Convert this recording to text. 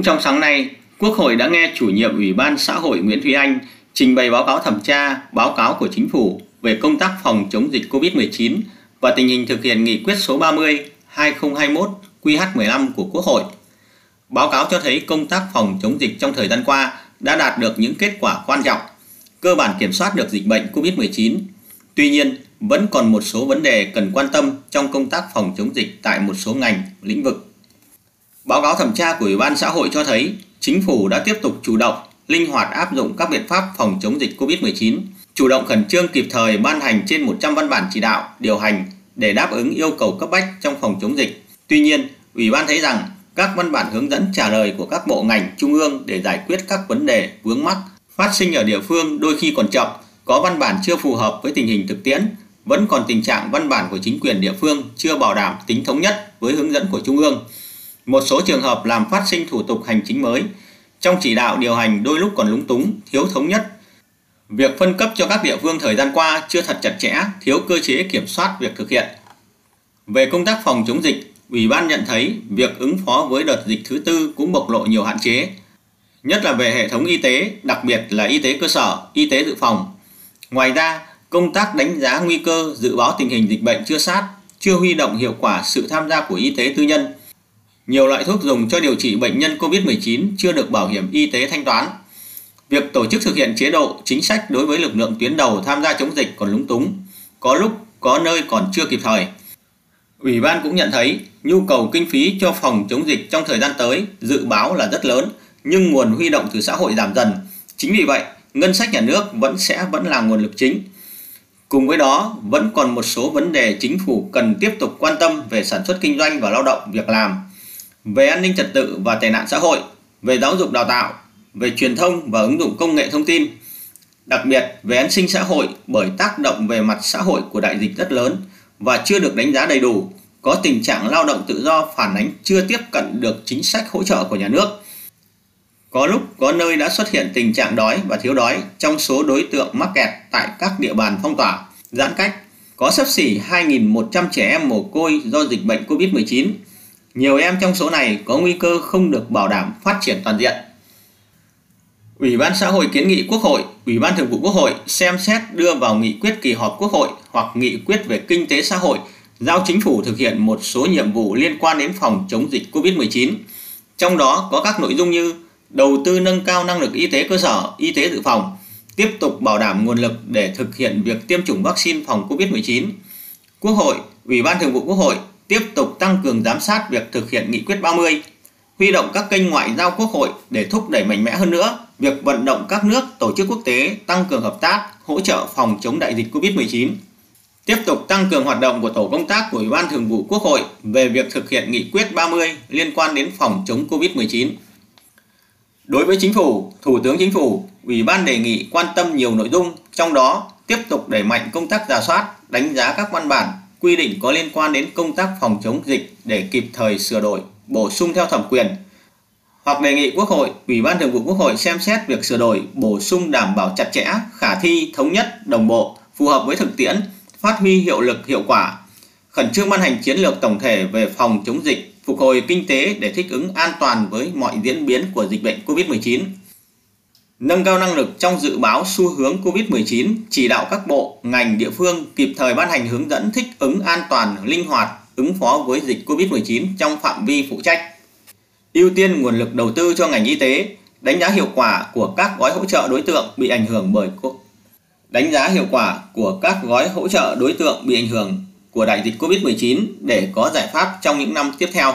Cũng trong sáng nay, Quốc hội đã nghe chủ nhiệm Ủy ban xã hội Nguyễn Thúy Anh trình bày báo cáo thẩm tra, báo cáo của chính phủ về công tác phòng chống dịch COVID-19 và tình hình thực hiện nghị quyết số 30 2021 QH15 của Quốc hội. Báo cáo cho thấy công tác phòng chống dịch trong thời gian qua đã đạt được những kết quả quan trọng, cơ bản kiểm soát được dịch bệnh COVID-19. Tuy nhiên, vẫn còn một số vấn đề cần quan tâm trong công tác phòng chống dịch tại một số ngành, lĩnh vực. Báo cáo thẩm tra của Ủy ban xã hội cho thấy chính phủ đã tiếp tục chủ động, linh hoạt áp dụng các biện pháp phòng chống dịch COVID-19, chủ động khẩn trương kịp thời ban hành trên 100 văn bản chỉ đạo, điều hành để đáp ứng yêu cầu cấp bách trong phòng chống dịch. Tuy nhiên, Ủy ban thấy rằng các văn bản hướng dẫn trả lời của các bộ ngành trung ương để giải quyết các vấn đề vướng mắc phát sinh ở địa phương đôi khi còn chậm, có văn bản chưa phù hợp với tình hình thực tiễn, vẫn còn tình trạng văn bản của chính quyền địa phương chưa bảo đảm tính thống nhất với hướng dẫn của trung ương. Một số trường hợp làm phát sinh thủ tục hành chính mới, trong chỉ đạo điều hành đôi lúc còn lúng túng, thiếu thống nhất. Việc phân cấp cho các địa phương thời gian qua chưa thật chặt chẽ, thiếu cơ chế kiểm soát việc thực hiện. Về công tác phòng chống dịch, Ủy ban nhận thấy việc ứng phó với đợt dịch thứ tư cũng bộc lộ nhiều hạn chế, nhất là về hệ thống y tế, đặc biệt là y tế cơ sở, y tế dự phòng. Ngoài ra, công tác đánh giá nguy cơ, dự báo tình hình dịch bệnh chưa sát, chưa huy động hiệu quả sự tham gia của y tế tư nhân. Nhiều loại thuốc dùng cho điều trị bệnh nhân COVID-19 chưa được bảo hiểm y tế thanh toán. Việc tổ chức thực hiện chế độ, chính sách đối với lực lượng tuyến đầu tham gia chống dịch còn lúng túng, có lúc có nơi còn chưa kịp thời. Ủy ban cũng nhận thấy nhu cầu kinh phí cho phòng chống dịch trong thời gian tới dự báo là rất lớn, nhưng nguồn huy động từ xã hội giảm dần. Chính vì vậy, ngân sách nhà nước vẫn sẽ vẫn là nguồn lực chính. Cùng với đó, vẫn còn một số vấn đề chính phủ cần tiếp tục quan tâm về sản xuất kinh doanh và lao động việc làm, về an ninh trật tự và tệ nạn xã hội, về giáo dục đào tạo, về truyền thông và ứng dụng công nghệ thông tin, đặc biệt về an sinh xã hội bởi tác động về mặt xã hội của đại dịch rất lớn và chưa được đánh giá đầy đủ, có tình trạng lao động tự do phản ánh chưa tiếp cận được chính sách hỗ trợ của nhà nước. Có lúc có nơi đã xuất hiện tình trạng đói và thiếu đói trong số đối tượng mắc kẹt tại các địa bàn phong tỏa, giãn cách. Có sấp xỉ 2.100 trẻ em mồ côi do dịch bệnh COVID-19. Nhiều em trong số này có nguy cơ không được bảo đảm phát triển toàn diện. Ủy ban xã hội kiến nghị Quốc hội, Ủy ban Thường vụ Quốc hội xem xét đưa vào nghị quyết kỳ họp Quốc hội hoặc nghị quyết về kinh tế xã hội giao chính phủ thực hiện một số nhiệm vụ liên quan đến phòng chống dịch COVID-19. Trong đó có các nội dung như đầu tư nâng cao năng lực y tế cơ sở, y tế dự phòng, tiếp tục bảo đảm nguồn lực để thực hiện việc tiêm chủng vaccine phòng COVID-19. Quốc hội, Ủy ban Thường vụ Quốc hội tiếp tục tăng cường giám sát việc thực hiện nghị quyết 30, huy động các kênh ngoại giao Quốc hội để thúc đẩy mạnh mẽ hơn nữa việc vận động các nước, tổ chức quốc tế tăng cường hợp tác, hỗ trợ phòng chống đại dịch COVID-19. Tiếp tục tăng cường hoạt động của tổ công tác của Ủy ban Thường vụ Quốc hội về việc thực hiện nghị quyết 30 liên quan đến phòng chống COVID-19. Đối với Chính phủ, Thủ tướng Chính phủ, Ủy ban đề nghị quan tâm nhiều nội dung, trong đó tiếp tục đẩy mạnh công tác giả soát, đánh giá các văn bản, quy định có liên quan đến công tác phòng chống dịch để kịp thời sửa đổi, bổ sung theo thẩm quyền, hoặc đề nghị Quốc hội, Ủy ban Thường vụ Quốc hội xem xét việc sửa đổi, bổ sung đảm bảo chặt chẽ, khả thi, thống nhất, đồng bộ, phù hợp với thực tiễn, phát huy hiệu lực hiệu quả, khẩn trương ban hành chiến lược tổng thể về phòng chống dịch, phục hồi kinh tế để thích ứng an toàn với mọi diễn biến của dịch bệnh COVID-19. Nâng cao năng lực trong dự báo xu hướng COVID-19, chỉ đạo các bộ, ngành, địa phương kịp thời ban hành hướng dẫn thích ứng an toàn, linh hoạt, ứng phó với dịch COVID-19 trong phạm vi phụ trách. Ưu tiên nguồn lực đầu tư cho ngành y tế, đánh giá hiệu quả của các gói hỗ trợ đối tượng bị ảnh hưởng bởi đánh giá hiệu quả của các gói hỗ trợ đối tượng bị ảnh hưởng của đại dịch Covid-19 để có giải pháp trong những năm tiếp theo.